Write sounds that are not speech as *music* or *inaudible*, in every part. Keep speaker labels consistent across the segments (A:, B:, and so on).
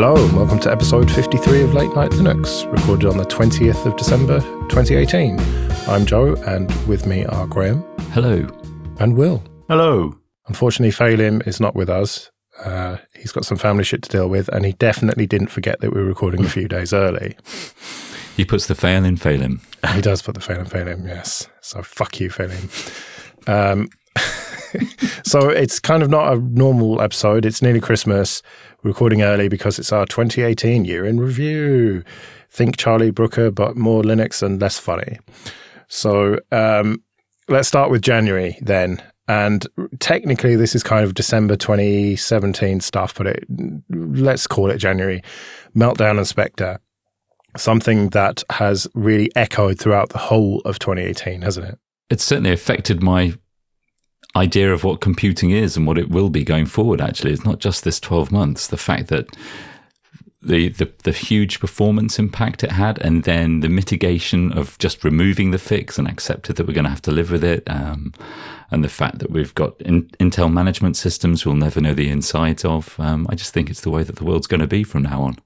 A: Hello, and welcome to episode 53 of Late Night Linux, recorded on the 20th of December 2018. I'm Joe, and with me are Graham.
B: Hello.
A: And Will.
C: Hello.
A: Unfortunately, Phelim is not with us. Uh, he's got some family shit to deal with, and he definitely didn't forget that we were recording a few days early.
B: He puts the fail in Phelim. *laughs*
A: He does put the fail in Phelim, yes. So fuck you, Phelim. Um, *laughs* so it's kind of not a normal episode. It's nearly Christmas. Recording early because it's our 2018 year in review. Think Charlie Brooker, but more Linux and less funny. So um, let's start with January then. And technically, this is kind of December 2017 stuff, but it, let's call it January. Meltdown and Spectre. Something that has really echoed throughout the whole of 2018, hasn't it?
B: It's certainly affected my idea of what computing is and what it will be going forward. Actually, it's not just this twelve months. The fact that the, the the huge performance impact it had, and then the mitigation of just removing the fix and accepted that we're going to have to live with it, um, and the fact that we've got in, Intel management systems we'll never know the insides of. Um, I just think it's the way that the world's going to be from now on.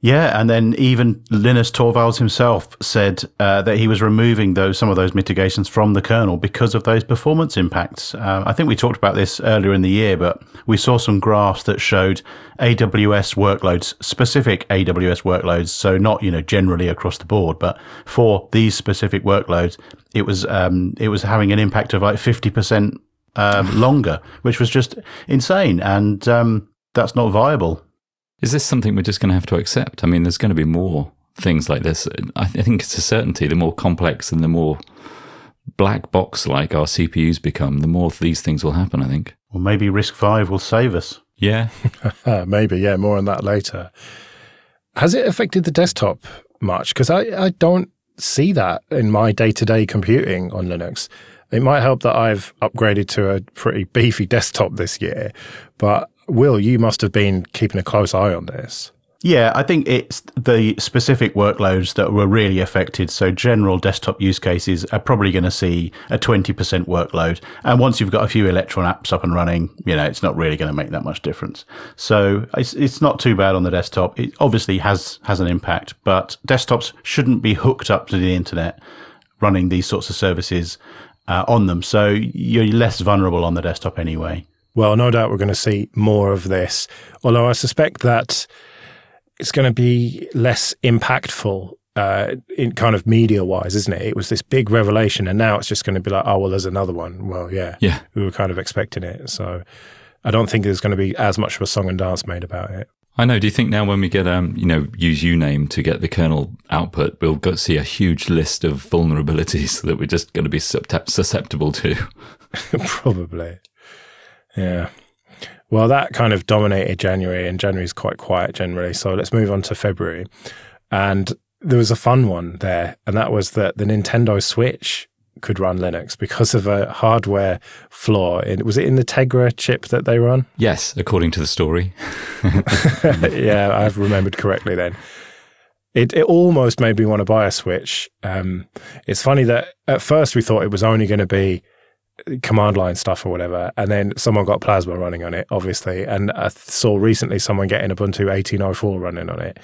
C: Yeah, and then even Linus Torvalds himself said uh, that he was removing those some of those mitigations from the kernel because of those performance impacts. Uh, I think we talked about this earlier in the year, but we saw some graphs that showed AWS workloads, specific AWS workloads, so not you know generally across the board, but for these specific workloads, it was um, it was having an impact of like fifty percent um, longer, which was just insane, and um, that's not viable.
B: Is this something we're just going to have to accept? I mean, there's going to be more things like this. I, th- I think it's a certainty. The more complex and the more black box like our CPUs become, the more these things will happen, I think.
C: Well, maybe RISC-V will save us.
B: Yeah. *laughs*
A: maybe, yeah, more on that later. Has it affected the desktop much? Because I, I don't see that in my day to day computing on Linux. It might help that I've upgraded to a pretty beefy *laughs* desktop this year, but Will, you must have been keeping a close eye on this.
C: Yeah, I think it's the specific workloads that were really affected. So, general desktop use cases are probably going to see a 20% workload. And once you've got a few Electron apps up and running, you know, it's not really going to make that much difference. So, it's, it's not too bad on the desktop. It obviously has, has an impact, but desktops shouldn't be hooked up to the internet running these sorts of services uh, on them. So, you're less vulnerable on the desktop anyway.
A: Well, no doubt we're going to see more of this, although I suspect that it's going to be less impactful uh, in kind of media wise, isn't it? It was this big revelation, and now it's just going to be like, oh, well, there's another one. Well, yeah,
B: yeah,
A: we were kind of expecting it, so I don't think there's going to be as much of a song and dance made about it.
B: I know. Do you think now when we get, um, you know, use uname to get the kernel output, we'll go see a huge list of vulnerabilities *laughs* that we're just going to be susceptible to? *laughs*
A: Probably. Yeah. Well, that kind of dominated January, and January is quite quiet generally. So let's move on to February. And there was a fun one there, and that was that the Nintendo Switch could run Linux because of a hardware flaw. In, was it in the Tegra chip that they run?
B: Yes, according to the story. *laughs*
A: yeah, I've remembered correctly then. It, it almost made me want to buy a Switch. Um, it's funny that at first we thought it was only going to be command line stuff or whatever. And then someone got Plasma running on it, obviously. And I saw recently someone getting Ubuntu 18.04 running on it.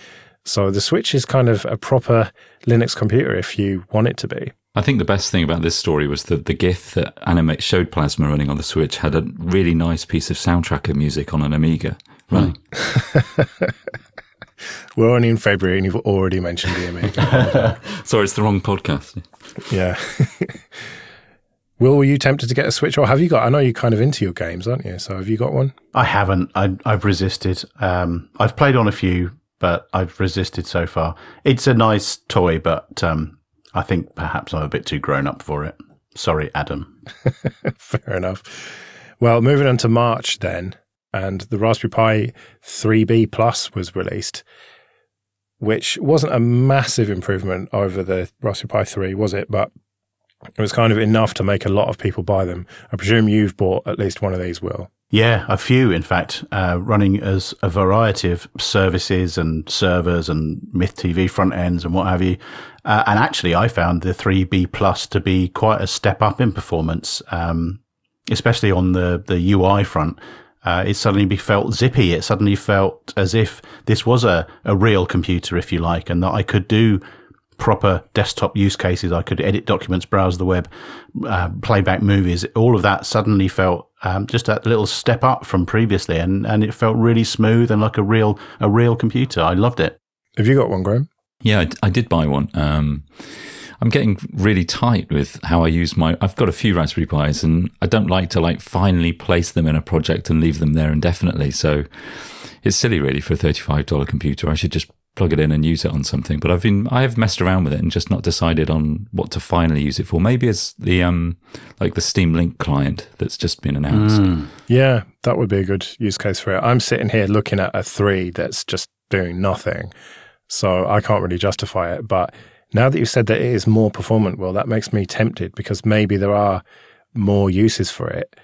A: So the Switch is kind of a proper Linux computer if you want it to be.
B: I think the best thing about this story was that the GIF that Animate showed Plasma running on the Switch had a really nice piece of soundtracker music on an Amiga hmm. running. *laughs*
A: We're only in February and you've already mentioned the Amiga. *laughs*
B: Sorry, it's the wrong podcast.
A: Yeah. *laughs* Will, were you tempted to get a Switch, or have you got? I know you're kind of into your games, aren't you? So have you got one?
C: I haven't. I, have resisted. Um, I've played on a few, but I've resisted so far. It's a nice toy, but um, I think perhaps I'm a bit too grown up for it. Sorry, Adam. *laughs*
A: Fair enough. Well, moving on to March then, and the Raspberry Pi 3B Plus was released, which wasn't a massive improvement over the Raspberry Pi 3, was it? But it was kind of enough to make a lot of people buy them. I presume you've bought at least one of these, Will.
C: Yeah, a few, in fact, uh, running as a variety of services and servers and MythTV front ends and what have you. Uh, and actually, I found the 3B Plus to be quite a step up in performance, um, especially on the, the UI front. Uh, it suddenly felt zippy. It suddenly felt as if this was a, a real computer, if you like, and that I could do proper desktop use cases. I could edit documents, browse the web, uh, play back movies. All of that suddenly felt um, just a little step up from previously, and, and it felt really smooth and like a real a real computer. I loved it.
A: Have you got one, Graham?
B: Yeah, I, I did buy one. Um, I'm getting really tight with how I use my. I've got a few Raspberry Pis, and I don't like to like finally place them in a project and leave them there indefinitely. So it's silly, really, for a thirty-five dollar computer. I should just plug it in and use it on something. But I've been I have messed around with it and just not decided on what to finally use it for. Maybe it's the um like the Steam Link client that's just been announced.
C: Mm.
A: Yeah, that would be a good use case for it. I'm sitting here looking at a three that's just doing nothing. So I can't really justify it. But now that you said that it is more performant, well, that makes me tempted because maybe there are more uses for it.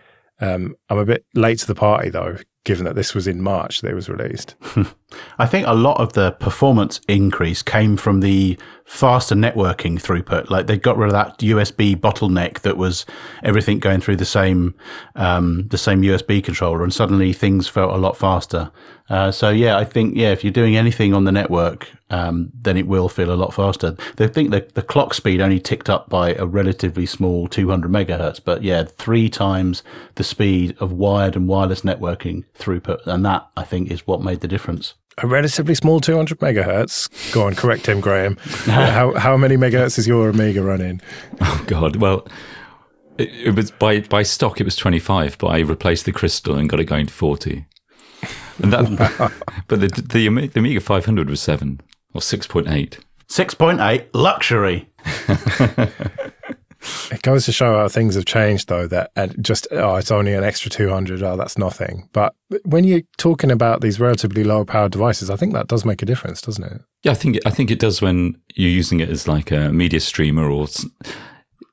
A: Um, I'm a bit late to the party though, given that this was in March that it was released. *laughs*
C: I think a lot of the performance increase came from the faster networking throughput. Like they got rid of that USB bottleneck that was everything going through the same um, the same USB controller, and suddenly things felt a lot faster. Uh, so yeah, I think yeah, if you're doing anything on the network, um, then it will feel a lot faster. They think that the clock speed only ticked up by a relatively small 200 megahertz, but yeah, three times the speed of wired and wireless networking throughput, and that I think is what made the difference.
A: A relatively small 200 megahertz. Go on, correct him, Graham. *laughs* how, how many megahertz is your Amiga running?
B: Oh God, well. It, it was by by stock. It was twenty five, but I replaced the crystal and got it going to forty. And that, *laughs* but the, the the Amiga 500 was seven or six point eight.
C: 6.8 luxury. *laughs*
A: It goes to show how things have changed, though. That just oh, it's only an extra two hundred. Oh, that's nothing. But when you're talking about these relatively low powered devices, I think that does make a difference, doesn't it?
B: Yeah, I think I think it does when you're using it as like a media streamer or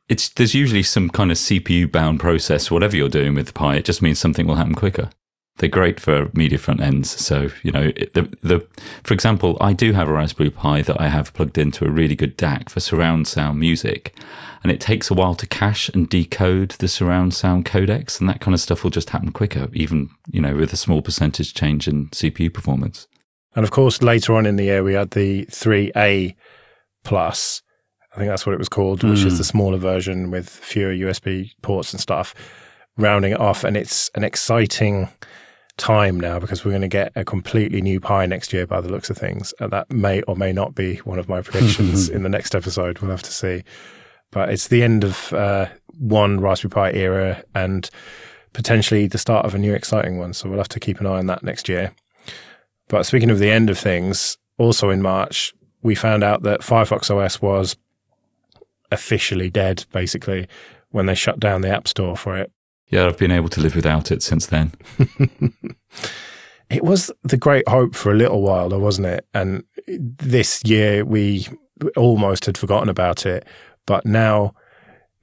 B: it's there's usually some kind of CPU bound process. Whatever you're doing with the Pi, it just means something will happen quicker. They're great for media front ends. So you know, the the for example, I do have a Raspberry Pi that I have plugged into a really good DAC for surround sound music, and it takes a while to cache and decode the surround sound codecs, and that kind of stuff will just happen quicker, even you know, with a small percentage change in CPU performance.
A: And of course, later on in the year, we had the 3A Plus. I think that's what it was called, which
C: Hmm.
A: is the smaller version with fewer USB ports and stuff, rounding it off. And it's an exciting time now because we're going to get a completely new pie next year by the looks of things. And that may or may not be one of my predictions *laughs* in the next episode. We'll have to see. But it's the end of uh, one Raspberry Pi era and potentially the start of a new exciting one. So we'll have to keep an eye on that next year. But speaking of the end of things, also in March, we found out that Firefox OS was officially dead, basically, when they shut down the App Store for it.
B: Yeah, I've been able to live without it since then. *laughs*
A: It was the great hope for a little while, though, wasn't it? And this year we almost had forgotten about it. But now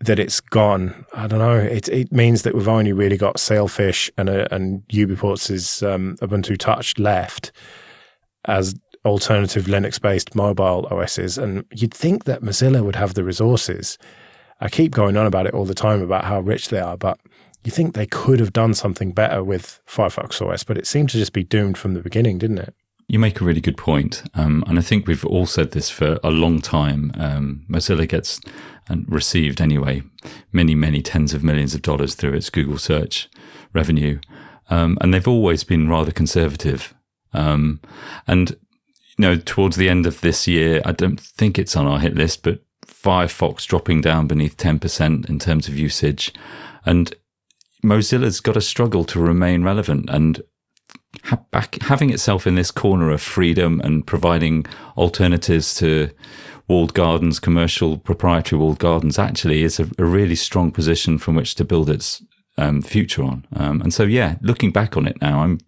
A: that it's gone, I don't know. It it means that we've only really got Sailfish and uh, and UBports' is um, Ubuntu Touch left as alternative Linux-based mobile OSs. And you'd think that Mozilla would have the resources. I keep going on about it all the time about how rich they are, but you think they could have done something better with Firefox OS, but it seemed to just be doomed from the beginning, didn't it?
B: You make a really good point. Um, and I think we've all said this for a long time. Um, Mozilla gets and received anyway many, many tens of millions of dollars through its Google search revenue. Um, and they've always been rather conservative. Um, and, you know, towards the end of this year, I don't think it's on our hit list, but Firefox dropping down beneath 10% in terms of usage. And Mozilla's got to struggle to remain relevant. And ha- back, having itself in this corner of freedom and providing alternatives to walled gardens, commercial proprietary walled gardens, actually is a, a really strong position from which to build its um, future on. Um, and so, yeah, looking back on it now, I'm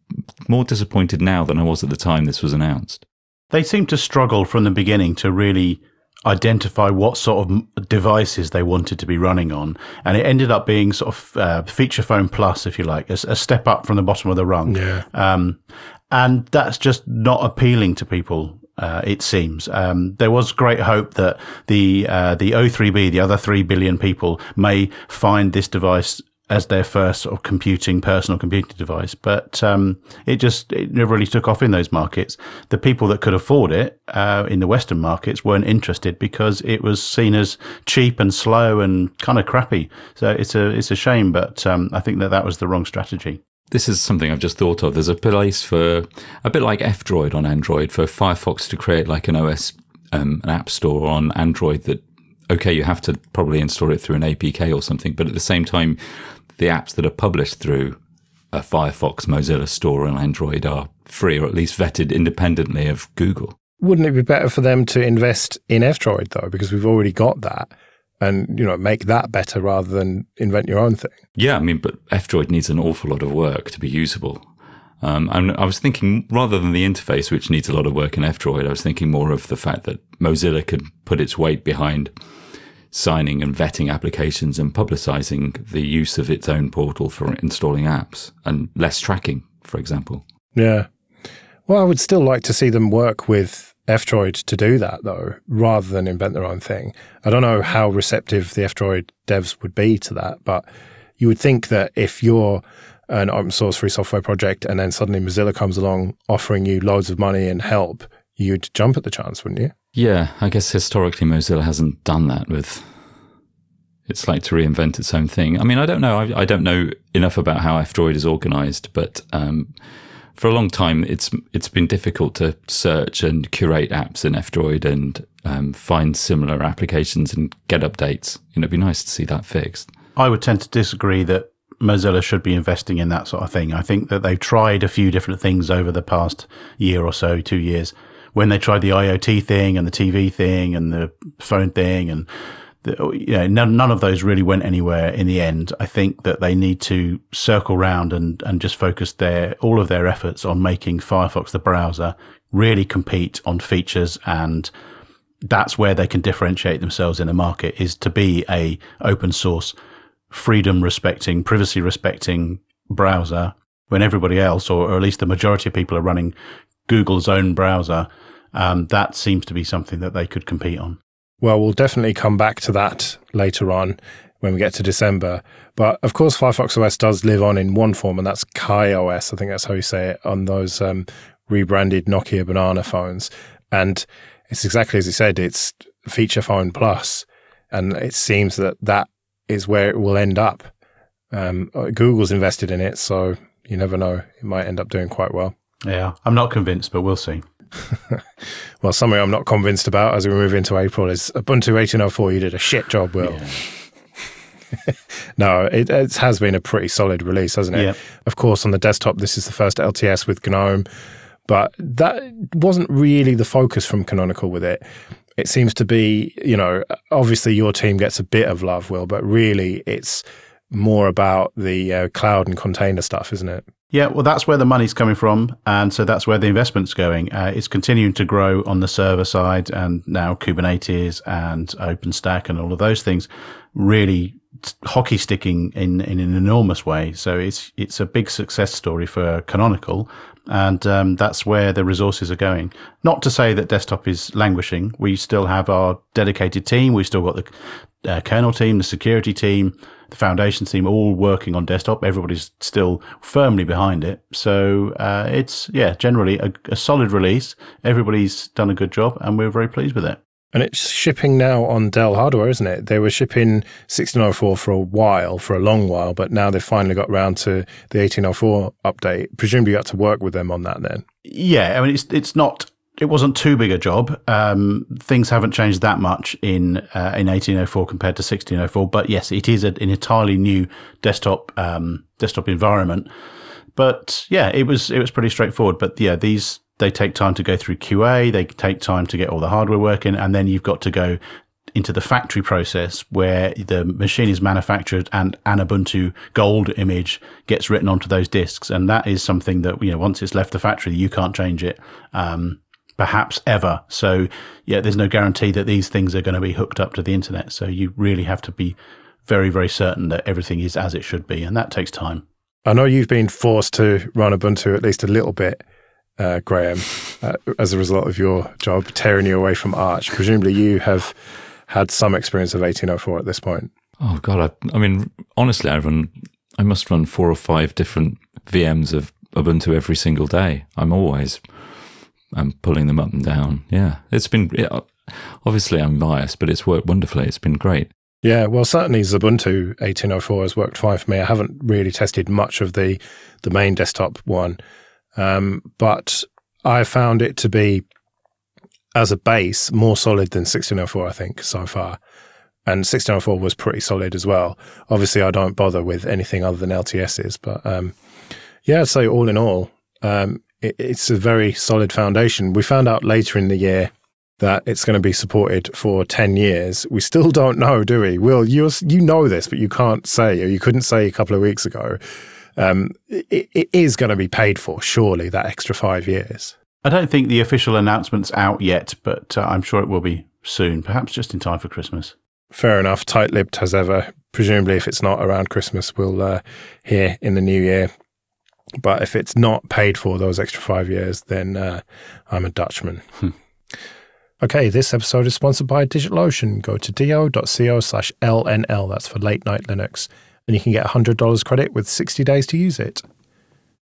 B: more disappointed now than I was at the time this was announced.
C: They seemed to struggle from the beginning to really identify what sort of devices they wanted to be running on, and it ended up being sort of uh, feature phone plus, if you like, a step up from the bottom of the rung.
A: Yeah.
C: Um, and that's just not appealing to people. Uh, it seems um, there was great hope that the uh, the O3B, the other three billion people, may find this device as their first sort of computing personal computing device, but um, it just it never really took off in those markets. The people that could afford it uh, in the Western markets weren't interested because it was seen as cheap and slow and kind of crappy. So it's a it's a shame, but um, I think that that was the wrong strategy.
B: This is something I've just thought of. There's a place for a bit like F-Droid on Android for Firefox to create like an OS, um, an app store on Android that okay, you have to probably install it through an APK or something, but at the same time, the apps that are published through a Firefox Mozilla store on Android are free or at least vetted independently of Google.
A: Wouldn't it be better for them to invest in F-Droid though, because we've already got that, and you know make that better rather than invent your own thing?
B: Yeah, I mean, but F-Droid needs an awful lot of work to be usable. Um, and I was thinking rather than the interface, which needs a lot of work in F-Droid, I was thinking more of the fact that Mozilla could put its weight behind signing and vetting applications and publicizing the use of its own portal for installing apps and less tracking, for example.
A: Yeah. Well, I would still like to see them work with F-Droid to do that, though, rather than invent their own thing. I don't know how receptive the F-Droid devs would be to that, but you would think that if you're an open source free software project and then suddenly Mozilla comes along offering you loads of money and help, you'd jump at the chance, wouldn't you?
B: Yeah, I guess historically Mozilla hasn't done that with. It's like to reinvent its own thing. I mean, I don't know. I, I don't know enough about how F-Droid is organized, but um, for a long time, it's it's been difficult to search and curate apps in F-Droid and um, find similar applications and get updates. You know, it'd be nice to see that fixed.
C: I would tend to disagree that Mozilla should be investing in that sort of thing. I think that they've tried a few different things over the past year or so, two years when they tried the IoT thing and the TV thing and the phone thing and the, you know, none, none of those really went anywhere in the end. I think that they need to circle round and, and just focus their, all of their efforts on making Firefox, the browser, really compete on features and that's where they can differentiate themselves in the market is to be a open source, freedom respecting, privacy respecting browser when everybody else, or, or at least the majority of people are running Google's own browser um, that seems to be something that they could compete on.
A: Well, we'll definitely come back to that later on when we get to December. But of course, Firefox OS does live on in one form, and that's KaiOS. I think that's how you say it on those um, rebranded Nokia Banana phones. And it's exactly as you said, it's Feature Phone Plus, and it seems that that is where it will end up. Um, Google's invested in it, so you never know; it might end up doing quite well.
C: Yeah, I'm not convinced, but we'll see. *laughs*
A: well, something I'm not convinced about as we move into April is Ubuntu 1804. You did a shit job, Will. Yeah. *laughs* no, it, it, has been a pretty solid release, hasn't it? Of course, on the desktop, this is the first LTS with GNOME, but that wasn't really the focus from Canonical with it. It seems to be, you know, obviously your team gets a bit of love, Will, but really it's more about the uh, cloud and container stuff, isn't it?
C: Yeah, well, that's where the money's coming from. And so that's where the investment's going. Uh, it's continuing to grow on the server side and now Kubernetes and OpenStack and all of those things really hockey sticking in, in an enormous way. So it's, it's a big success story for Canonical. And um, that's where the resources are going. Not to say that desktop is languishing. We still have our dedicated team. We've still got the uh, kernel team, the security team, the foundation team all working on desktop. Everybody's still firmly behind it. So uh, it's, yeah, generally a, a solid release. Everybody's done a good job and we're very pleased with it.
A: And it's shipping now on Dell hardware, isn't it? They were shipping 1604 for a while, for a long while, but now they've finally got around to the 1804 update. Presumably you had to work with them on that then.
C: Yeah, I mean, it's, it's not it wasn't too big a job. Um, things haven't changed that much in uh, in 1804 compared to 1604, but yes, it is a, an entirely new desktop um, desktop environment. But yeah, it was it was pretty straightforward. But yeah, these they take time to go through QA, they take time to get all the hardware working, and then you've got to go into the factory process where the machine is manufactured and an Ubuntu gold image gets written onto those disks. And that is something that, you know, once it's left the factory, you can't change it. Um, perhaps ever. So, yeah, there's no guarantee that these things are going to be hooked up to the internet. So, you really have to be very, very certain that everything is as it should be. And that takes time.
A: I know you've been forced to run Ubuntu at least a little bit, uh, Graham, uh, as a result of your job tearing you away from Arch. Presumably, you have had some experience of 1804 at this point.
B: Oh, God. I, I mean, honestly, I run I must run four or five different VMs of Ubuntu every single day. I'm always I'm pulling them up and down. Yeah, it's been yeah, obviously I'm biased, but it's worked wonderfully. It's been great.
A: Yeah, well, certainly Ubuntu 1804 has worked fine for me. I haven't really tested much of the the main desktop one, um, but I found it to be as a base more solid than 1604. I think so far, and 1604 was pretty solid as well. Obviously, I don't bother with anything other than LTSs, but um, yeah, I'd all in all, um, it, it's a very solid foundation. We found out later in the year that it's going to be supported for 10 years. We still don't know, do we? Will, you you know this, but you can't say, or you couldn't say a couple of weeks ago. Um, it, it is going to be paid for, surely, that extra five years.
C: I don't think the official announcement's out yet, but uh, I'm sure it will be soon, perhaps just in time for Christmas.
A: Fair enough. Tight lipped as ever. Presumably, if it's not around Christmas, we'll uh, hear in the new year. But if it's not paid for those extra five years, then uh, I'm a Dutchman. Hmm. Okay, this episode is sponsored by DigitalOcean. Go to do.co slash LNL, that's for late night Linux, and you can get $100 credit with 60 days to use it.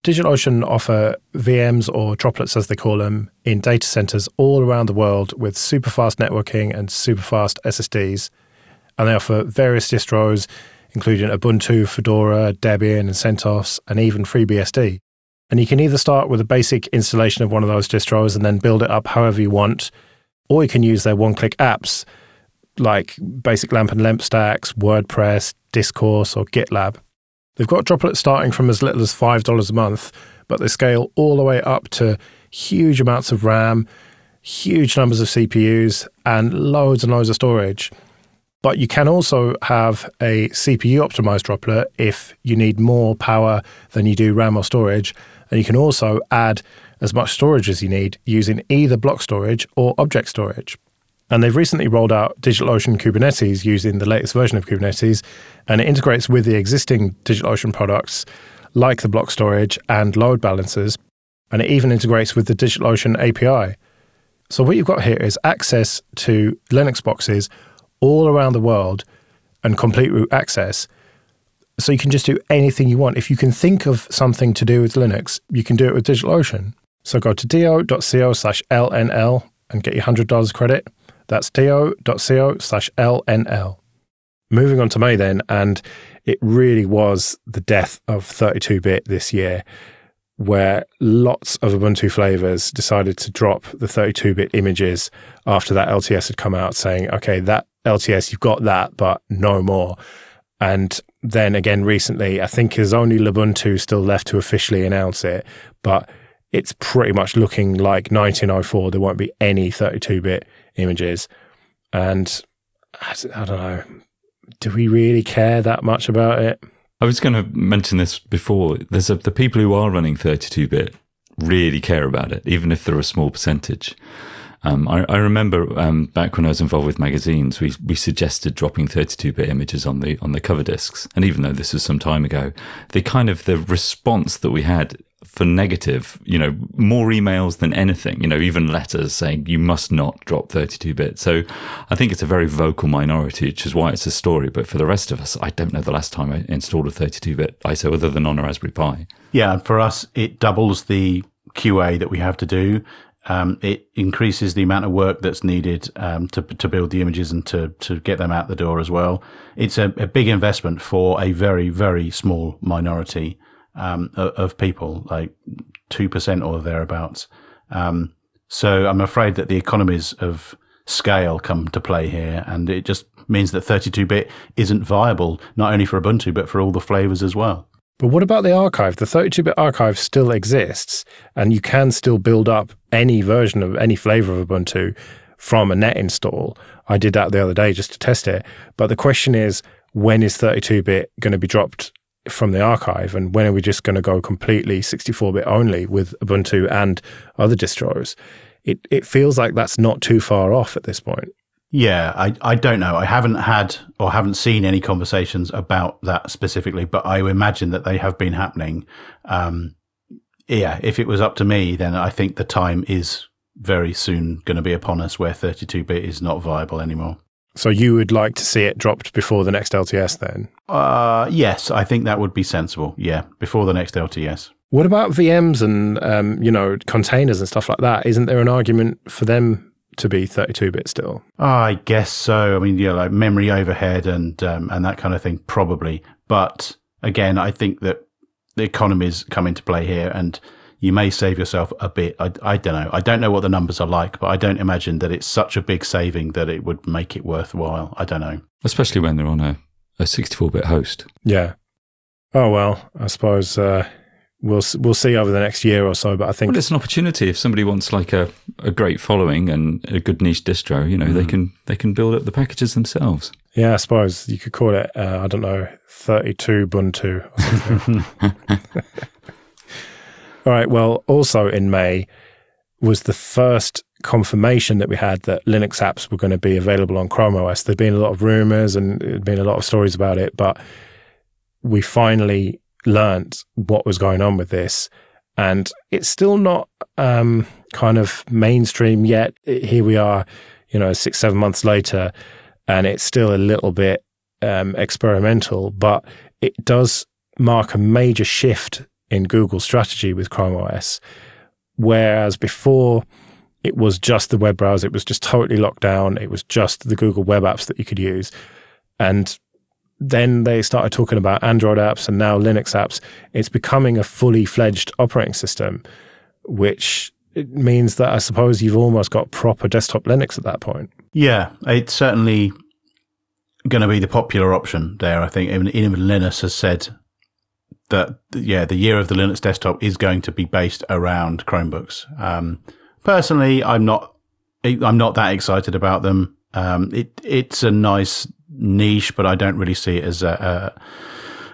A: DigitalOcean offer VMs or droplets as they call them in data centers all around the world with super fast networking and super fast SSDs. And they offer various distros, including Ubuntu, Fedora, Debian, and CentOS, and even FreeBSD. And you can either start with a basic installation of one of those distros and then build it up however you want or you can use their one click apps like Basic Lamp and Lamp Stacks, WordPress, Discourse, or GitLab. They've got droplets starting from as little as $5 a month, but they scale all the way up to huge amounts of RAM, huge numbers of CPUs, and loads and loads of storage. But you can also have a CPU optimized droplet if you need more power than you do RAM or storage. And you can also add as much storage as you need using either block storage or object storage. And they've recently rolled out DigitalOcean Kubernetes using the latest version of Kubernetes, and it integrates with the existing DigitalOcean products like the block storage and load balancers, and it even integrates with the DigitalOcean API. So, what you've got here is access to Linux boxes all around the world and complete root access so you can just do anything you want. If you can think of something to do with Linux, you can do it with DigitalOcean. So go to do.co slash LNL and get your $100 credit. That's do.co slash LNL. Moving on to May then, and it really was the death of 32 bit this year, where lots of Ubuntu flavors decided to drop the 32 bit images after that LTS had come out, saying, okay, that LTS, you've got that, but no more. And then again, recently, I think there's only Lubuntu still left to officially announce it, but it's pretty much looking like 1904. There won't be any 32 bit images. And I, don't know, do we really care that much about it?
B: I was going to mention this before. There's a, the people who are running 32 bit really care about it, even if they're a small percentage. Um, I, I, remember um, back when I was involved with magazines, we we suggested dropping 32-bit images on the on the cover discs, and even though this was some time ago, the kind of the response that we had for negative, you know, more emails than anything, you know, even letters saying you must not drop 32-bit. So I think it's a very vocal minority, which is why it's a story. But for the rest of us, I don't know the last time I installed a 32-bit ISO other than on a Raspberry Pi.
C: Yeah, And for us, it doubles the QA that we have to do um, it increases the amount of work that's needed um, to to build the images and to to get them out the door as well. It's a, a big investment for a very very small minority um, of, people, like two percent or thereabouts. Um, so I'm afraid that the economies of scale come to play here, and it just means that 32-bit isn't viable not only for Ubuntu but for all the flavors as well.
A: But what about the archive? The 32 bit archive still exists, and you can still build up any version of any flavor of Ubuntu from a net install. I did that the other day just to test it. But the question is when is 32 bit going to be dropped from the archive, and when are we just going to go completely 64 bit only with Ubuntu and other distros? It, it feels like that's not too far off at this point.
C: Yeah, I, I don't know. I haven't had or haven't seen any conversations about that specifically, but I imagine that they have been happening. Um, yeah, if it was up to me, then I think the time is very soon going to be upon us where 32 bit is not viable anymore.
A: So you would like to see it dropped before the next LTS then?
C: Uh, yes, I think that would be sensible. Yeah, before the next LTS.
A: What about VMs and um, you know containers and stuff like that? Isn't there an argument for them to be 32-bit still?
C: I guess so. I mean, yeah, like memory overhead and um, and that kind of thing, probably. But again, I think that the economies come into play here, and you may save yourself a bit. I, I don't know. I don't know what the numbers are like, but I don't imagine that it's such a big saving that it would make it worthwhile. I don't know.
B: Especially when they're on a, a 64-bit host.
A: Yeah. Oh well, I suppose uh, we'll we'll see over the next year or so. But I think
B: well, it's an opportunity if somebody wants like a, a great following and a good niche distro. You know, mm. they can they can build up the packages themselves.
A: Yeah, I suppose you could call it. Uh, I don't know, thirty-two Ubuntu. *laughs* All right. Well, also in May was the first confirmation that we had that Linux apps were going to be available on Chrome OS. There'd been a lot of rumors and there'd been a lot of stories about it, but we finally learnt what was going on with this. And it's still not um, kind of mainstream yet. Here we are, you know, six, seven months later, and it's still a little bit um, experimental, but it does mark a major shift in Google's strategy with Chrome OS. Whereas before, it was just the web browser, it was just totally locked down, it was just the Google web apps that you could use. And then they started talking about Android apps and now Linux apps. It's becoming a fully fledged operating system, which means that I suppose you've almost got proper desktop Linux at that point.
C: Yeah, it's certainly going to be the popular option there. I think even, even Linus has said that yeah, the year of the Linux desktop is going to be based around Chromebooks. Um, personally, I'm not I'm not that excited about them. Um, it it's a nice niche, but I don't really see it as a,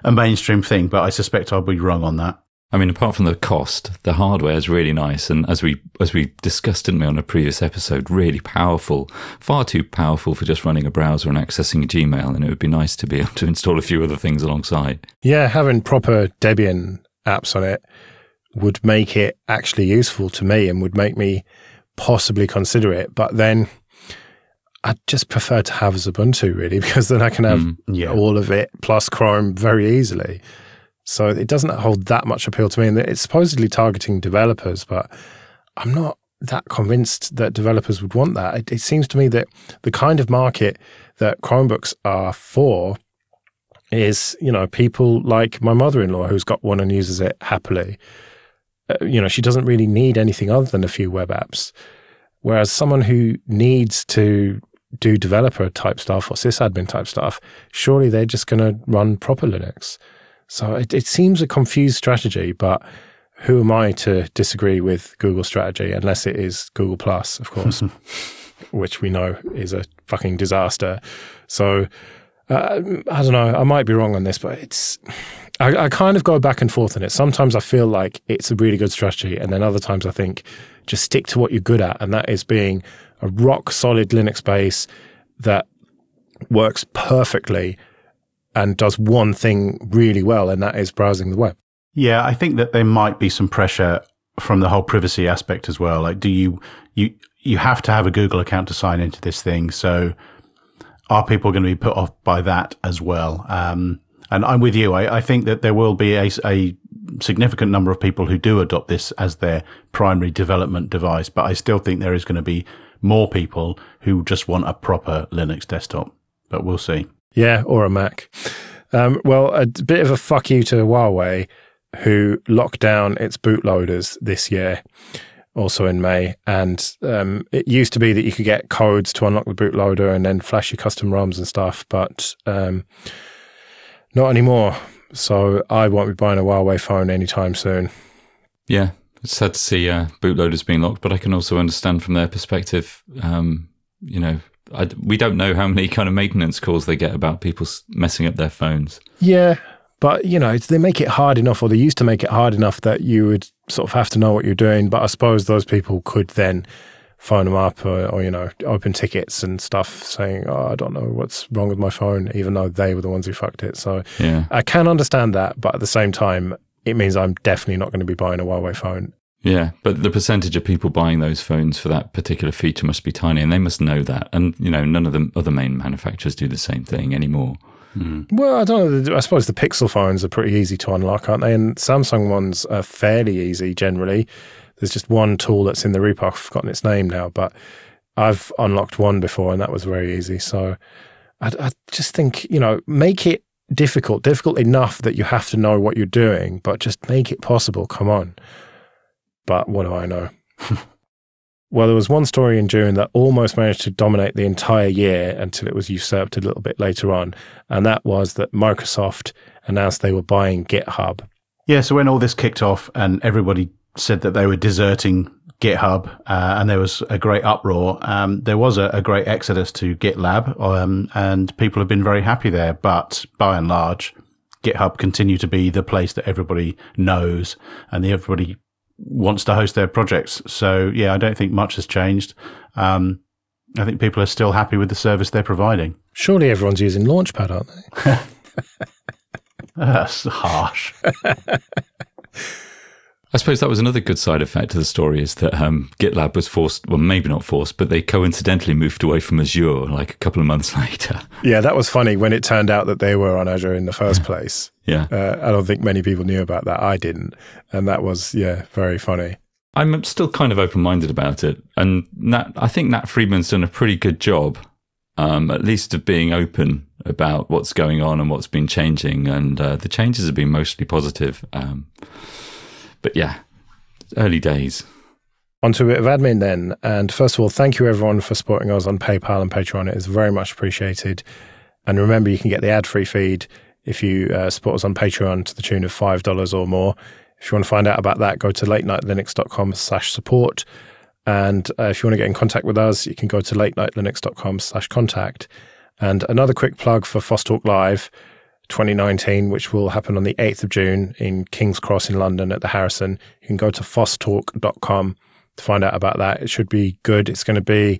C: a, a mainstream thing. But I suspect I'll be wrong on that.
B: I mean, apart from the cost, the hardware is really nice, and as we as we discussed in me on a previous episode, really powerful. Far too powerful for just running a browser and accessing Gmail, and it would be nice to be able to *laughs* install a few other things alongside.
A: Yeah, having proper Debian apps on it would make it actually useful to me, and would make me possibly consider it. But then I'd just prefer to have Ubuntu really, *laughs* because then I can have mm, yeah. all of it plus Chrome very easily. So it doesn't hold that much appeal to me. And it's supposedly targeting developers, but I'm not that convinced that developers would want that. It, it seems to me that the kind of market that Chromebooks are for is, you know, people like my mother in law who's got one and uses it happily. Uh, you know, she doesn't really need anything other than a few web apps. Whereas someone who needs to do developer type stuff or sysadmin type stuff, surely they're just going to run proper Linux. So it, it seems a confused strategy, but who am I to disagree with Google strategy unless it is Google Plus, of course, *laughs* *laughs* which we know is a fucking disaster. So uh, I don't know. I might be wrong on this, but it's I, I, kind of go back and forth on it. Sometimes I feel like it's a really good strategy, and then other times I think just stick to what you're good at, and that is being a rock solid Linux base that works perfectly and does one thing really well, and that is browsing the web.
C: Yeah, I think that there might be some pressure from the whole privacy aspect as well. Like, do you you you have to have a Google account to sign into this thing? So, are people going to be put off by that as well? Um, and I'm with you. I, I, think that there will be a, a significant number of people who do adopt this as their primary development device, but I still think there is going to be more people who just want a proper Linux desktop. But we'll see.
A: Yeah, or a Mac. Um, well, a bit of a fuck you to Huawei, who locked down its bootloaders this year, also in May. And um, it used to be that you could get codes to unlock the bootloader and then flash your custom ROMs and stuff, but um, not anymore. So I won't be buying a Huawei phone anytime soon.
B: Yeah, it's sad to see uh, bootloaders being locked, but I can also understand from their perspective, um, you know, I, we don't know how many kind of maintenance calls they get about people messing up their phones.
A: Yeah, but you know, they make it hard enough, or they used to make it hard enough that you would sort of have to know what you're doing. But I suppose those people could then phone them up or, or, you know open tickets and stuff saying oh i don't know what's wrong with my phone even though they were the ones who fucked it so
B: yeah
A: i can understand that but at the same time it means i'm definitely not going to be buying a huawei phone
B: Yeah, but the percentage of people buying those phones for that particular feature must be tiny, and they must know that. And you know, none of the other main manufacturers do the same thing anymore. Hmm.
A: Well, I don't know. I suppose the Pixel phones are pretty easy to unlock, aren't they? And Samsung ones are fairly easy generally. There's just one tool that's in the repo. I've forgotten its name now, but I've unlocked one before, and that was very easy. So I, I just think you know, make it difficult, difficult enough that you have to know what you're doing, but just make it possible. Come on. But what do I know? *laughs* well, there was one story in June that almost managed to dominate the entire year until it was usurped a little bit later on. And that was that Microsoft announced they were buying GitHub.
C: Yeah, so when all this kicked off and everybody said that they were deserting GitHub uh, and there was a great uproar, um, there was a, a, great exodus to GitLab um, and people have been very happy there. But by and large, GitHub continue to be the place that everybody knows and everybody wants to host their projects. So yeah, I don't think much has changed. Um, I think people are still happy with the service they're providing.
A: Surely everyone's using Launchpad, aren't they? *laughs*
C: That's harsh. *laughs*
B: I suppose that was another good side effect to the story is that um, GitLab was forced, well, maybe not forced, but they coincidentally moved away from Azure like a couple of months *laughs* later.
A: Yeah, that was funny when it turned out that they were on Azure in the first place.
B: Yeah.
A: Uh, I don't think many people knew about that. I didn't. And that was, yeah, very funny.
B: I'm still kind of open minded about it. And Nat, I think Nat Friedman's done a pretty good job, um, at least of being open about what's going on and what's been changing. And uh, the changes have been mostly positive. Um, but yeah, early days.
A: On to a bit of admin then. And first of all, thank you everyone for supporting us on PayPal and Patreon. It is very much appreciated. And remember, you can get the ad free feed if you uh, support us on Patreon to the tune of $5 or more. If you want to find out about that, go to late night latenightlinux.com slash support. And uh, if you want to get in contact with us, you can go to late night latenightlinux.com slash contact. And another quick plug for FOSS Live 2019, which will happen on the 8th of June in King's Cross in London at the Harrison. You can go to fosstalk.com to find out about that. It should be good. It's going to be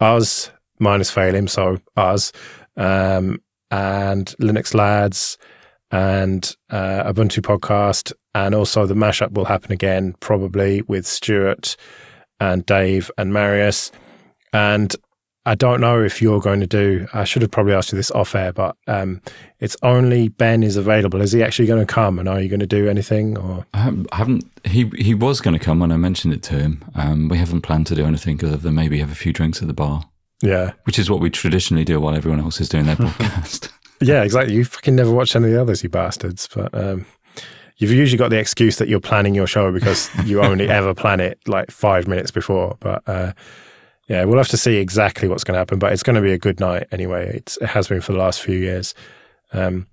A: us minus Phelim, so us, um, and Linux Lads and uh, Ubuntu podcast. And also the mashup will happen again, probably with Stuart and Dave and Marius. And I don't know if you're going to do. I should have probably asked you this off air, but um, it's only Ben is available. Is he actually going to come? And are you going to do anything? Or
B: I haven't. He he was going to come when I mentioned it to him. Um, we haven't planned to do anything other than maybe have a few drinks at the bar.
A: Yeah,
B: which is what we traditionally do while everyone else is doing their *laughs* podcast. *laughs*
A: yeah, exactly. You fucking never watch any of the others, you bastards. But um, you've usually got the excuse that you're planning your show because you only *laughs* ever plan it like five minutes before. But uh, yeah, we'll have to see exactly what's going to happen, but it's going to be a good night anyway. It's, it has been for the last few years. Um,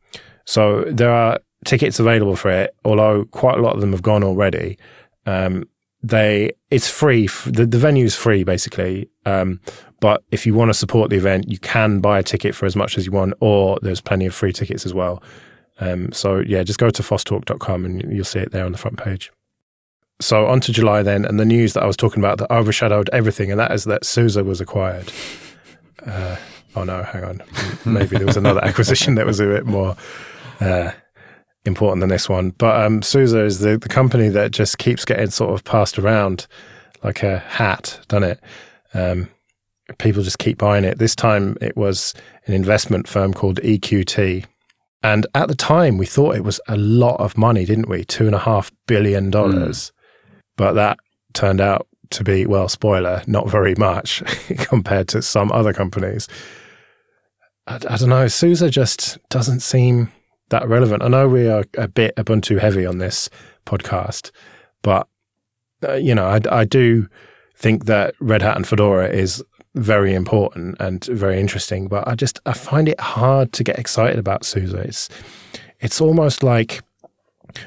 A: so there are tickets available for it, although quite a lot of them have gone already. Um, they it's free. The, the is free basically. Um, but if you want to support the event, you can buy a ticket for as much as you want, or there's plenty of free tickets as well. Um, so yeah, just go to fosstalk.com and you'll see it there on the front page so on to July then, and the news that I was talking about that overshadowed everything, and that is that SUSE was acquired. Uh, oh no, hang on. *laughs* Maybe there was another acquisition that was a bit more uh, important than this one. But um, SUSE is the, the company that just keeps getting sort of passed around like a hat, doesn't it? Um, people just keep buying it. This time it was an investment firm called EQT. And at the time, we thought it was a lot of money, didn't we? Two and a half billion dollars. Mm. But that turned out to be, well, spoiler, not very much *laughs* compared to some other companies. I, I, don't know. SUSE just doesn't seem that relevant. I know we are a bit Ubuntu heavy on this podcast, but, uh, you know, I, I do think that Red Hat and Fedora is very important and very interesting, but I just I find it hard to get excited about SUSE. It's it's almost like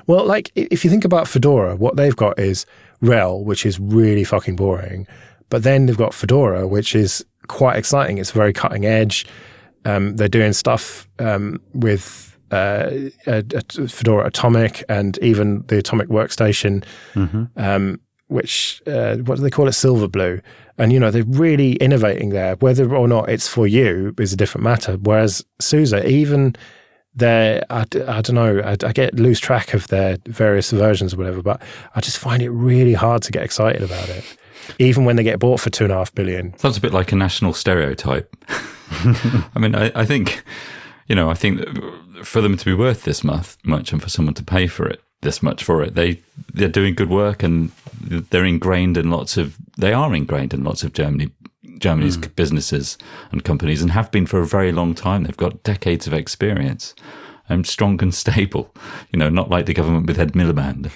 A: well, like if you think about Fedora, what they've got is RHEL, which is really fucking boring. But then they've got Fedora, which is quite exciting. It's very cutting edge. Um, they're doing stuff um, with uh, a, a Fedora Atomic and even the Atomic Workstation, mm-hmm. um, which uh, what do they call it? Silverblue. And you know they're really innovating there. Whether or not it's for you is a different matter. Whereas SUSE, even they're I, I don't know I, I, get lose track of their various versions or whatever but i just find it really hard to get excited about it even when they get bought for two and a half billion
B: sounds a bit like a national stereotype. *laughs* I mean I, I, think you know i think for them to be worth this much, much and for someone to pay for it this much for it they they're doing good work and they're ingrained in lots of they are ingrained in lots of germany Germany's mm. businesses and companies and have been for a very long time. They've got decades of experience and strong and stable, you know, not like the government with Ed Miliband.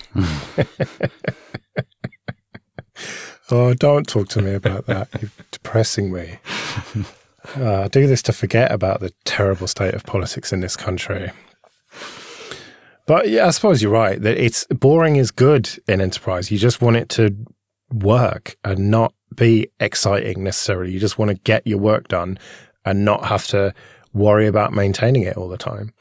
B: *laughs*
A: oh, don't talk to me about that. You're depressing me. Uh, I do this to forget about the terrible state of politics in this country. But yeah, I suppose you're right that it's boring is good in enterprise. You just want it to work and not be exciting necessarily. You just want to get your work done and not have to worry about maintaining it all the time.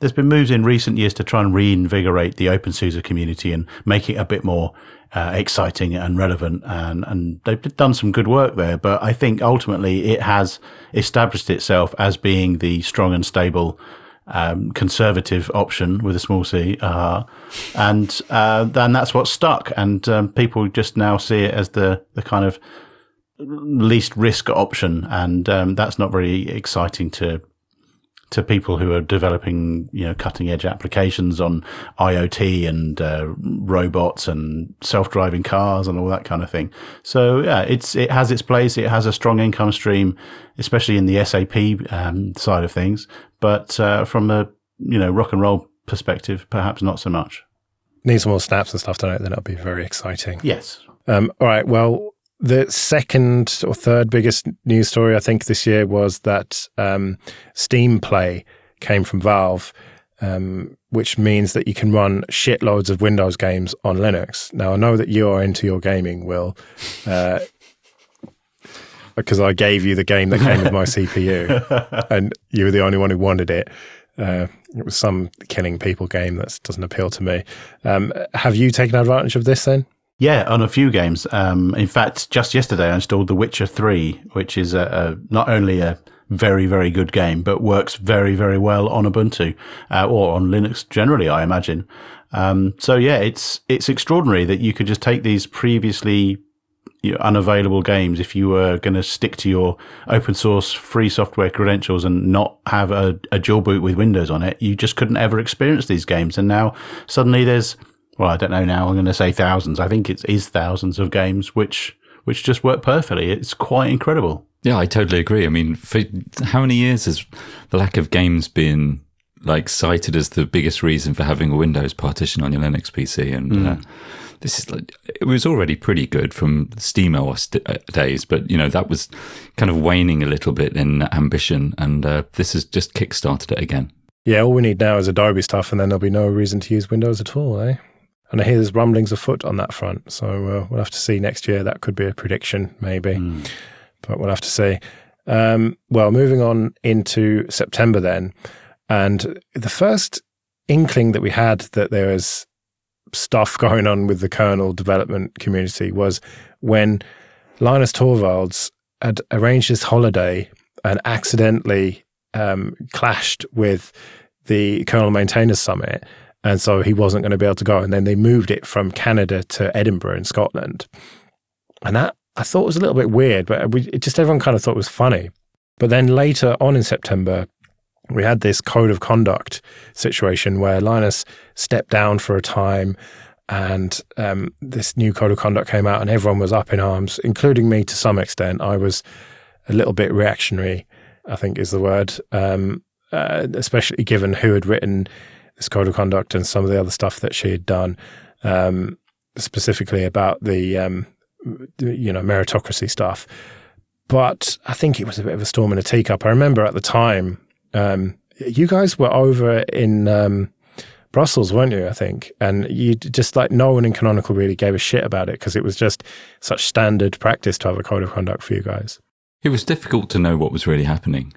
C: There's been moves in recent years to try and reinvigorate the OpenSUSE community and make it a bit more uh, exciting and relevant. And, and they've done some good work there. But I think ultimately it has established itself as being the strong and stable um, conservative option with a small c, uh, and uh, then that's what stuck. And um, people just now see it as the the kind of least risk option, and um, that's not very exciting to to people who are developing, you know, cutting edge applications on IoT and uh, robots and self driving cars and all that kind of thing. So yeah, it's it has its place. It has a strong income stream, especially in the SAP um, side of things. But uh, from a you know rock and roll perspective, perhaps not so much.
A: Need some more snaps and stuff, it? Then that'll be very exciting.
C: Yes.
A: Um, all right. Well, the second or third biggest news story I think this year was that um, Steam Play came from Valve, um, which means that you can run shitloads of Windows games on Linux. Now I know that you are into your gaming, Will, uh, *laughs* because I gave you the game that came with my *laughs* CPU, and you were the only one who wanted it. Uh, it was some killing people game that doesn't appeal to me. Um, have you taken advantage of this then?
C: Yeah, on a few games. Um, in fact, just yesterday I installed The Witcher 3, which is a, a, not only a very, very good game, but works very, very well on Ubuntu uh, or on Linux generally, I imagine. Um, so yeah, it's it's extraordinary that you could just take these previously you know, unavailable games if you were going to stick to your open source free software credentials and not have a, a dual boot with Windows on it. You just couldn't ever experience these games, and now suddenly there's well, I don't know now. I'm going to say thousands. I think it is thousands of games which which just work perfectly. It's quite incredible.
B: Yeah, I totally agree. I mean, for how many years has the lack of games been like cited as the biggest reason for having a Windows partition on your Linux PC? And mm. uh, this is like it was already pretty good from SteamOS uh, days, but you know that was kind of waning a little bit in ambition, and uh, this has just kickstarted it again.
A: Yeah, all we need now is Adobe stuff, and then there'll be no reason to use Windows at all, eh? And I hear there's rumblings afoot on that front. So uh, we'll have to see next year. That could be a prediction, maybe. Mm. But we'll have to see. Um, well, moving on into September then. And the first inkling that we had that there was stuff *laughs* going on with the kernel development community was when Linus Torvalds had arranged his holiday and accidentally um, clashed with the Kernel Maintainers Summit and so he wasn't going to be able to go. And then they moved it from Canada to Edinburgh in Scotland, and that I thought was a little bit weird, but we, just everyone kind of thought it was funny. But then later on in September, we had this code of conduct situation where Linus stepped down for a time, and um, this new code of conduct came out, and everyone was up in arms, including me to some extent. I was a little bit reactionary, I think is the word, um, uh, especially given who had written this code of conduct and some of the other stuff that she had done, um, specifically about the um, you know meritocracy stuff. But I think it was a bit of a storm in a teacup. I remember at the time, um, you guys were over in um, Brussels, weren't you? I think, and you just like no one in Canonical really gave a shit about it because it was just such standard practice to have a code of conduct for you guys.
B: It was difficult to know what was really happening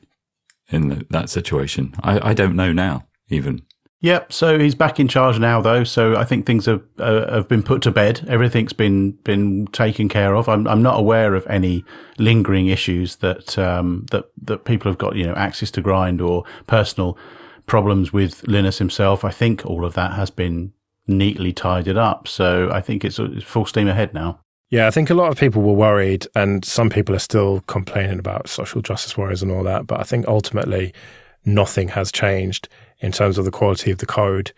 B: in the, that situation. I, I don't know now, even.
C: Yep. So he's back in charge now, though. So I think things have uh, have been put to bed. Everything's been been taken care of. I'm I'm not aware of any lingering issues that um, that that people have got you know access to grind or personal problems with Linus himself. I think all of that has been neatly tidied up. So I think it's, it's full steam ahead now.
A: Yeah, I think a lot of people were worried, and some people are still complaining about social justice warriors and all that. But I think ultimately, nothing has changed in terms of the quality of the code.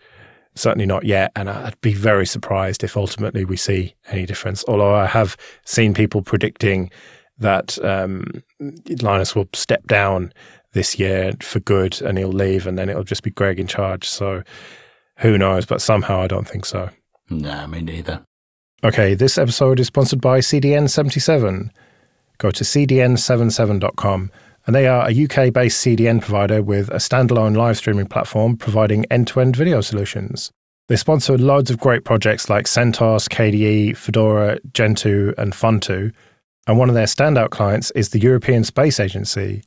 A: Certainly not yet. And I'd be very surprised if ultimately we see any difference. Although I have seen people predicting that um, Linus will step down this year for good and he'll leave and then it'll just be Greg in charge. So who knows? But somehow I don't think so.
C: No, me neither.
A: Okay, this episode is sponsored by CDN77. Go to cdn77.com and they are a UK based CDN provider with a standalone live streaming platform providing end to end video solutions. They sponsor loads of great projects like CentOS, KDE, Fedora, Gentoo, and Funtoo. And one of their standout clients is the European Space Agency,